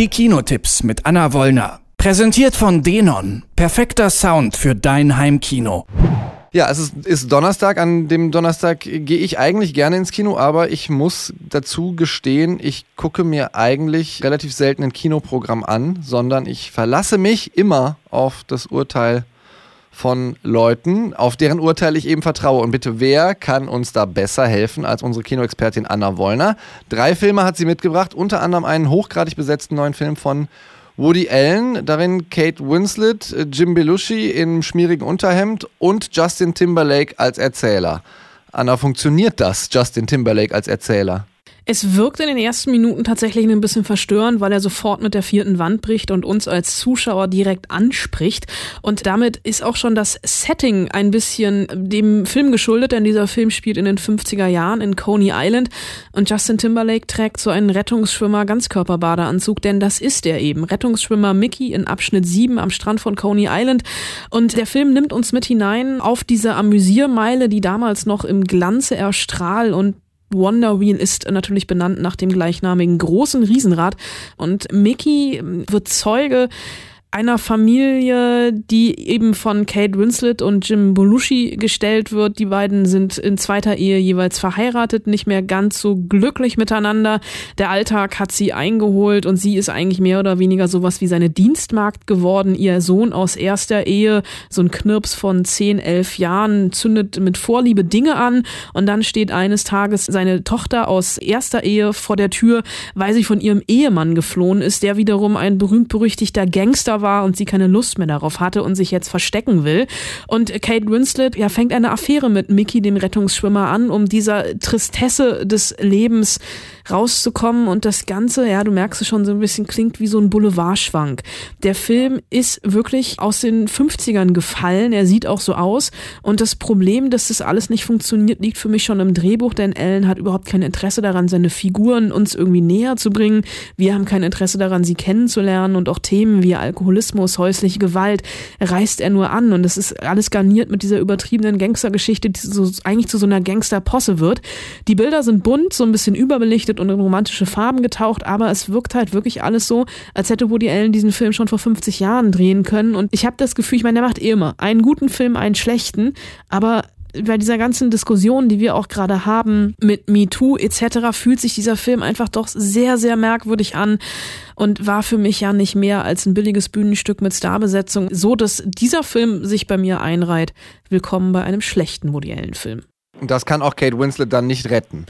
Die Kinotipps mit Anna Wollner. Präsentiert von Denon. Perfekter Sound für dein Heimkino. Ja, es ist, ist, Donnerstag. An dem Donnerstag gehe ich eigentlich gerne ins Kino, aber ich muss dazu gestehen, ich gucke mir eigentlich relativ selten ein Kinoprogramm an, sondern ich verlasse mich immer auf das Urteil von Leuten, auf deren Urteil ich eben vertraue. Und bitte, wer kann uns da besser helfen als unsere Kinoexpertin Anna Wollner? Drei Filme hat sie mitgebracht, unter anderem einen hochgradig besetzten neuen Film von Woody Allen, darin Kate Winslet, Jim Belushi im schmierigen Unterhemd und Justin Timberlake als Erzähler. Anna, funktioniert das, Justin Timberlake als Erzähler? Es wirkt in den ersten Minuten tatsächlich ein bisschen verstörend, weil er sofort mit der vierten Wand bricht und uns als Zuschauer direkt anspricht. Und damit ist auch schon das Setting ein bisschen dem Film geschuldet, denn dieser Film spielt in den 50er Jahren in Coney Island und Justin Timberlake trägt so einen Rettungsschwimmer Ganzkörperbadeanzug, denn das ist er eben. Rettungsschwimmer Mickey in Abschnitt 7 am Strand von Coney Island. Und der Film nimmt uns mit hinein auf diese Amüsiermeile, die damals noch im Glanze erstrahlt und Wonder Wheel ist natürlich benannt nach dem gleichnamigen großen Riesenrad. Und Mickey wird Zeuge einer Familie, die eben von Kate Winslet und Jim Belushi gestellt wird. Die beiden sind in zweiter Ehe jeweils verheiratet, nicht mehr ganz so glücklich miteinander. Der Alltag hat sie eingeholt und sie ist eigentlich mehr oder weniger sowas wie seine Dienstmagd geworden. Ihr Sohn aus erster Ehe, so ein Knirps von 10, 11 Jahren, zündet mit Vorliebe Dinge an und dann steht eines Tages seine Tochter aus erster Ehe vor der Tür, weil sie von ihrem Ehemann geflohen ist, der wiederum ein berühmt-berüchtigter Gangster war und sie keine Lust mehr darauf hatte und sich jetzt verstecken will. Und Kate Winslet ja, fängt eine Affäre mit Mickey, dem Rettungsschwimmer, an, um dieser Tristesse des Lebens rauszukommen und das Ganze, ja, du merkst es schon so ein bisschen, klingt wie so ein Boulevardschwank. Der Film ist wirklich aus den 50ern gefallen, er sieht auch so aus und das Problem, dass das alles nicht funktioniert, liegt für mich schon im Drehbuch, denn Ellen hat überhaupt kein Interesse daran, seine Figuren uns irgendwie näher zu bringen. Wir haben kein Interesse daran, sie kennenzulernen und auch Themen wie Alkoholismus, häusliche Gewalt reißt er nur an und es ist alles garniert mit dieser übertriebenen Gangstergeschichte, die so, eigentlich zu so einer Gangsterposse wird. Die Bilder sind bunt, so ein bisschen überbelichtet und in romantische Farben getaucht, aber es wirkt halt wirklich alles so, als hätte Woody Allen diesen Film schon vor 50 Jahren drehen können. Und ich habe das Gefühl, ich meine, der macht eh immer einen guten Film, einen schlechten, aber bei dieser ganzen Diskussion, die wir auch gerade haben mit MeToo etc., fühlt sich dieser Film einfach doch sehr, sehr merkwürdig an und war für mich ja nicht mehr als ein billiges Bühnenstück mit Starbesetzung, so dass dieser Film sich bei mir einreiht. Willkommen bei einem schlechten Woody Allen Film. Und das kann auch Kate Winslet dann nicht retten.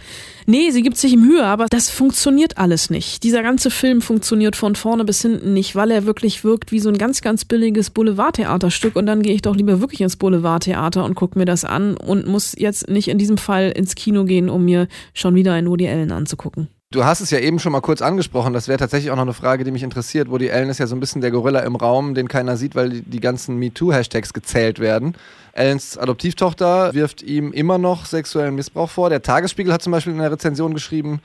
Nee, sie gibt sich Mühe, aber das funktioniert alles nicht. Dieser ganze Film funktioniert von vorne bis hinten nicht, weil er wirklich wirkt wie so ein ganz, ganz billiges Boulevardtheaterstück und dann gehe ich doch lieber wirklich ins Boulevardtheater und gucke mir das an und muss jetzt nicht in diesem Fall ins Kino gehen, um mir schon wieder einen Woody Allen anzugucken. Du hast es ja eben schon mal kurz angesprochen, das wäre tatsächlich auch noch eine Frage, die mich interessiert. Woody Allen ist ja so ein bisschen der Gorilla im Raum, den keiner sieht, weil die, die ganzen MeToo-Hashtags gezählt werden. Allens Adoptivtochter wirft ihm immer noch sexuellen Missbrauch vor. Der Tagesspiegel hat zum Beispiel in der Rezension geschrieben,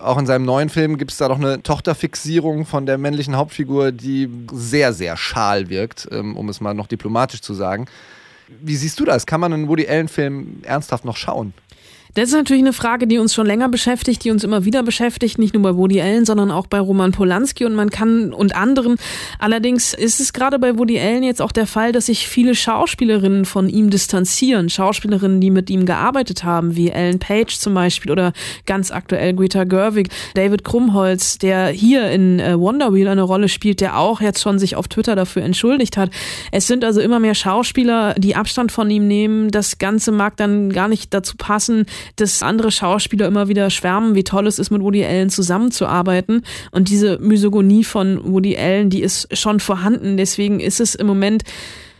auch in seinem neuen Film gibt es da doch eine Tochterfixierung von der männlichen Hauptfigur, die sehr, sehr schal wirkt, ähm, um es mal noch diplomatisch zu sagen. Wie siehst du das? Kann man einen Woody Allen-Film ernsthaft noch schauen? Das ist natürlich eine Frage, die uns schon länger beschäftigt, die uns immer wieder beschäftigt, nicht nur bei Woody Allen, sondern auch bei Roman Polanski und man kann und anderen. Allerdings ist es gerade bei Woody Allen jetzt auch der Fall, dass sich viele Schauspielerinnen von ihm distanzieren. Schauspielerinnen, die mit ihm gearbeitet haben, wie Ellen Page zum Beispiel oder ganz aktuell Greta Gerwig, David Krumholz, der hier in äh, Wonder Wheel eine Rolle spielt, der auch jetzt schon sich auf Twitter dafür entschuldigt hat. Es sind also immer mehr Schauspieler, die Abstand von ihm nehmen. Das Ganze mag dann gar nicht dazu passen, dass andere Schauspieler immer wieder schwärmen, wie toll es ist, mit Woody Allen zusammenzuarbeiten. Und diese Misogonie von Woody Allen, die ist schon vorhanden. Deswegen ist es im Moment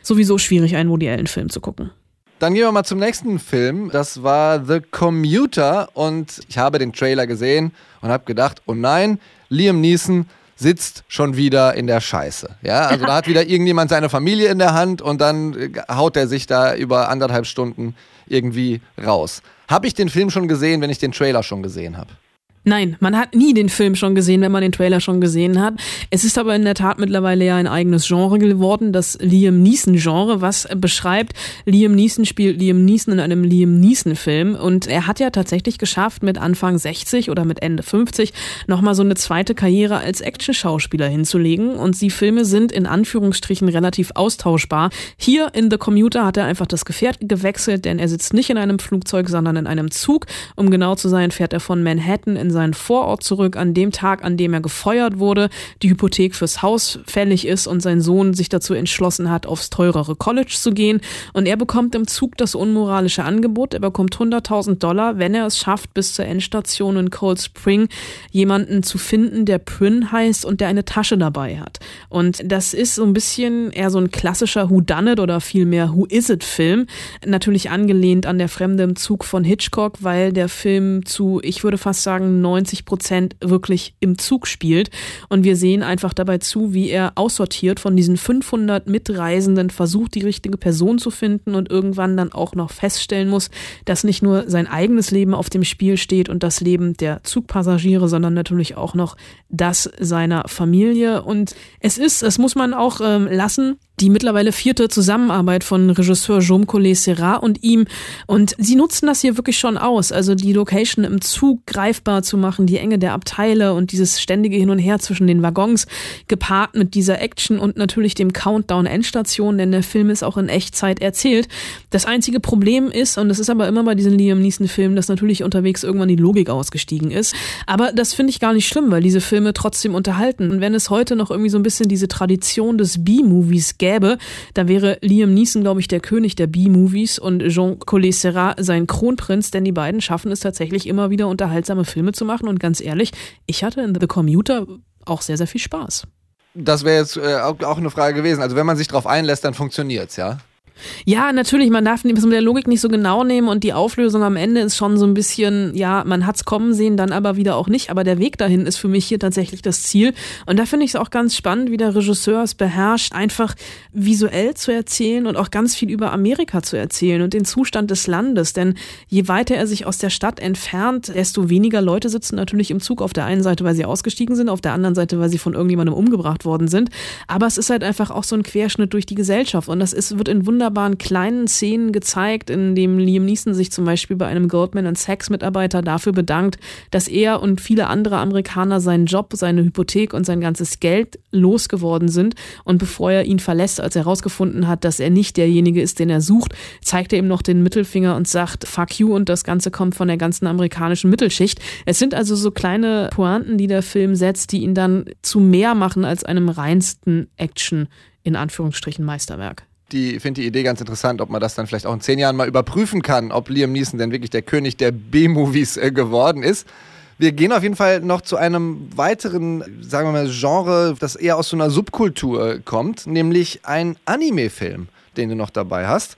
sowieso schwierig, einen Woody Allen-Film zu gucken. Dann gehen wir mal zum nächsten Film. Das war The Commuter und ich habe den Trailer gesehen und habe gedacht, oh nein, Liam Neeson sitzt schon wieder in der Scheiße. Ja, also da hat wieder irgendjemand seine Familie in der Hand und dann haut er sich da über anderthalb Stunden irgendwie raus. Habe ich den Film schon gesehen, wenn ich den Trailer schon gesehen habe? Nein, man hat nie den Film schon gesehen, wenn man den Trailer schon gesehen hat. Es ist aber in der Tat mittlerweile ja ein eigenes Genre geworden, das Liam Neeson-Genre, was beschreibt, Liam Neeson spielt Liam Neeson in einem Liam Neeson-Film und er hat ja tatsächlich geschafft, mit Anfang 60 oder mit Ende 50 nochmal so eine zweite Karriere als Action-Schauspieler hinzulegen und die Filme sind in Anführungsstrichen relativ austauschbar. Hier in The Commuter hat er einfach das Gefährt gewechselt, denn er sitzt nicht in einem Flugzeug, sondern in einem Zug. Um genau zu sein, fährt er von Manhattan in seinen Vorort zurück, an dem Tag, an dem er gefeuert wurde, die Hypothek fürs Haus fällig ist und sein Sohn sich dazu entschlossen hat, aufs teurere College zu gehen. Und er bekommt im Zug das unmoralische Angebot. Er bekommt 100.000 Dollar, wenn er es schafft, bis zur Endstation in Cold Spring jemanden zu finden, der Pryn heißt und der eine Tasche dabei hat. Und das ist so ein bisschen eher so ein klassischer Who Done It oder vielmehr Who Is It Film. Natürlich angelehnt an der Fremde im Zug von Hitchcock, weil der Film zu, ich würde fast sagen, 90 Prozent wirklich im Zug spielt. Und wir sehen einfach dabei zu, wie er aussortiert von diesen 500 Mitreisenden, versucht, die richtige Person zu finden und irgendwann dann auch noch feststellen muss, dass nicht nur sein eigenes Leben auf dem Spiel steht und das Leben der Zugpassagiere, sondern natürlich auch noch das seiner Familie. Und es ist, es muss man auch ähm, lassen, die mittlerweile vierte Zusammenarbeit von Regisseur Jaume Collet Serrat und ihm. Und sie nutzen das hier wirklich schon aus. Also die Location im Zug greifbar zu machen, die Enge der Abteile und dieses ständige Hin und Her zwischen den Waggons, gepaart mit dieser Action und natürlich dem Countdown Endstation, denn der Film ist auch in Echtzeit erzählt. Das einzige Problem ist, und das ist aber immer bei diesen Liam Neeson Filmen, dass natürlich unterwegs irgendwann die Logik ausgestiegen ist. Aber das finde ich gar nicht schlimm, weil diese Filme trotzdem unterhalten. Und wenn es heute noch irgendwie so ein bisschen diese Tradition des B-Movies gäbe, da wäre Liam Neeson, glaube ich, der König der B-Movies und Jean Collet Serra sein Kronprinz, denn die beiden schaffen es tatsächlich immer wieder unterhaltsame Filme zu machen. Und ganz ehrlich, ich hatte in The Commuter auch sehr, sehr viel Spaß. Das wäre jetzt äh, auch eine Frage gewesen. Also wenn man sich darauf einlässt, dann funktioniert's, ja? Ja, natürlich, man darf das mit der Logik nicht so genau nehmen und die Auflösung am Ende ist schon so ein bisschen, ja, man hat's kommen sehen, dann aber wieder auch nicht. Aber der Weg dahin ist für mich hier tatsächlich das Ziel. Und da finde ich es auch ganz spannend, wie der Regisseur es beherrscht, einfach visuell zu erzählen und auch ganz viel über Amerika zu erzählen und den Zustand des Landes. Denn je weiter er sich aus der Stadt entfernt, desto weniger Leute sitzen natürlich im Zug. Auf der einen Seite, weil sie ausgestiegen sind, auf der anderen Seite, weil sie von irgendjemandem umgebracht worden sind. Aber es ist halt einfach auch so ein Querschnitt durch die Gesellschaft. Und das ist, wird in Wunder wunderbaren kleinen Szenen gezeigt, in dem Liam Neeson sich zum Beispiel bei einem Goldman Sachs Mitarbeiter dafür bedankt, dass er und viele andere Amerikaner seinen Job, seine Hypothek und sein ganzes Geld losgeworden sind. Und bevor er ihn verlässt, als er herausgefunden hat, dass er nicht derjenige ist, den er sucht, zeigt er ihm noch den Mittelfinger und sagt, fuck you, und das Ganze kommt von der ganzen amerikanischen Mittelschicht. Es sind also so kleine Pointen, die der Film setzt, die ihn dann zu mehr machen als einem reinsten Action in Anführungsstrichen Meisterwerk die finde die Idee ganz interessant, ob man das dann vielleicht auch in zehn Jahren mal überprüfen kann, ob Liam Neeson denn wirklich der König der B-Movies äh, geworden ist. Wir gehen auf jeden Fall noch zu einem weiteren, sagen wir mal, Genre, das eher aus so einer Subkultur kommt, nämlich ein Anime-Film, den du noch dabei hast.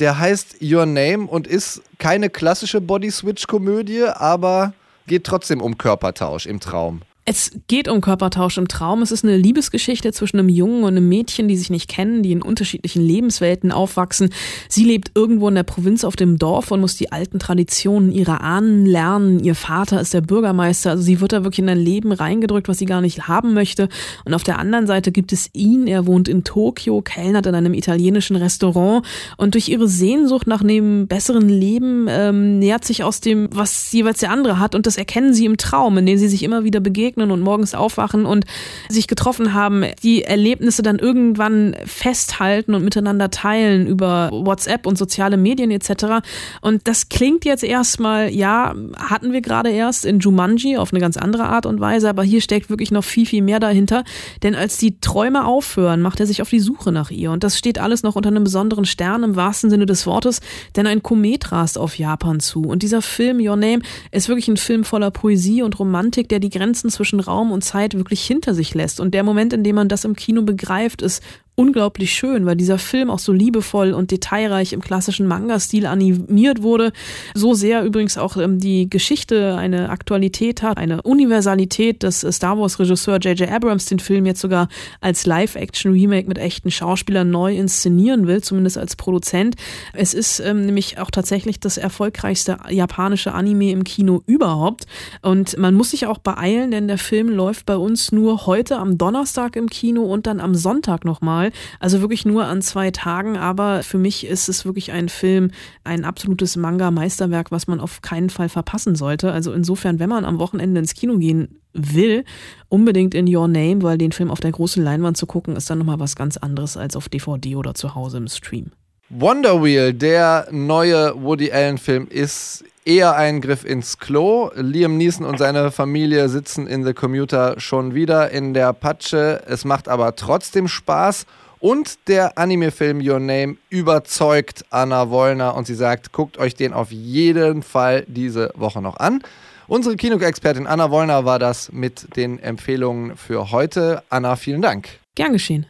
Der heißt Your Name und ist keine klassische Body-Switch-Komödie, aber geht trotzdem um Körpertausch im Traum. Es geht um Körpertausch im Traum. Es ist eine Liebesgeschichte zwischen einem Jungen und einem Mädchen, die sich nicht kennen, die in unterschiedlichen Lebenswelten aufwachsen. Sie lebt irgendwo in der Provinz auf dem Dorf und muss die alten Traditionen ihrer Ahnen lernen. Ihr Vater ist der Bürgermeister. Also sie wird da wirklich in ein Leben reingedrückt, was sie gar nicht haben möchte. Und auf der anderen Seite gibt es ihn. Er wohnt in Tokio, kellnert in einem italienischen Restaurant und durch ihre Sehnsucht nach einem besseren Leben ähm, nähert sich aus dem, was jeweils der andere hat. Und das erkennen sie im Traum, in dem sie sich immer wieder begegnen begegnen und morgens aufwachen und sich getroffen haben, die Erlebnisse dann irgendwann festhalten und miteinander teilen über WhatsApp und soziale Medien etc. Und das klingt jetzt erstmal, ja, hatten wir gerade erst in Jumanji auf eine ganz andere Art und Weise, aber hier steckt wirklich noch viel, viel mehr dahinter. Denn als die Träume aufhören, macht er sich auf die Suche nach ihr. Und das steht alles noch unter einem besonderen Stern im wahrsten Sinne des Wortes, denn ein Komet rast auf Japan zu. Und dieser Film, Your Name, ist wirklich ein Film voller Poesie und Romantik, der die Grenzen zwischen zwischen Raum und Zeit wirklich hinter sich lässt. Und der Moment, in dem man das im Kino begreift, ist unglaublich schön, weil dieser Film auch so liebevoll und detailreich im klassischen Manga-Stil animiert wurde. So sehr übrigens auch ähm, die Geschichte eine Aktualität hat, eine Universalität, dass Star Wars-Regisseur J.J. Abrams den Film jetzt sogar als Live-Action-Remake mit echten Schauspielern neu inszenieren will, zumindest als Produzent. Es ist ähm, nämlich auch tatsächlich das erfolgreichste japanische Anime im Kino überhaupt. Und man muss sich auch beeilen, denn der Film läuft bei uns nur heute am Donnerstag im Kino und dann am Sonntag nochmal mal. Also wirklich nur an zwei Tagen, aber für mich ist es wirklich ein Film, ein absolutes Manga-Meisterwerk, was man auf keinen Fall verpassen sollte. Also insofern, wenn man am Wochenende ins Kino gehen will, unbedingt in Your Name, weil den Film auf der großen Leinwand zu gucken, ist dann nochmal was ganz anderes als auf DVD oder zu Hause im Stream. Wonder Wheel, der neue Woody Allen-Film, ist eher ein Griff ins Klo. Liam Neeson und seine Familie sitzen in The Commuter schon wieder in der Patsche. Es macht aber trotzdem Spaß. Und der Anime-Film Your Name überzeugt Anna Wollner und sie sagt, guckt euch den auf jeden Fall diese Woche noch an. Unsere Kino-Expertin Anna Wollner war das mit den Empfehlungen für heute. Anna, vielen Dank. Gern geschehen.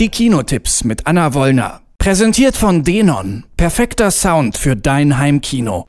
Die Kinotipps mit Anna Wollner. Präsentiert von Denon. Perfekter Sound für dein Heimkino.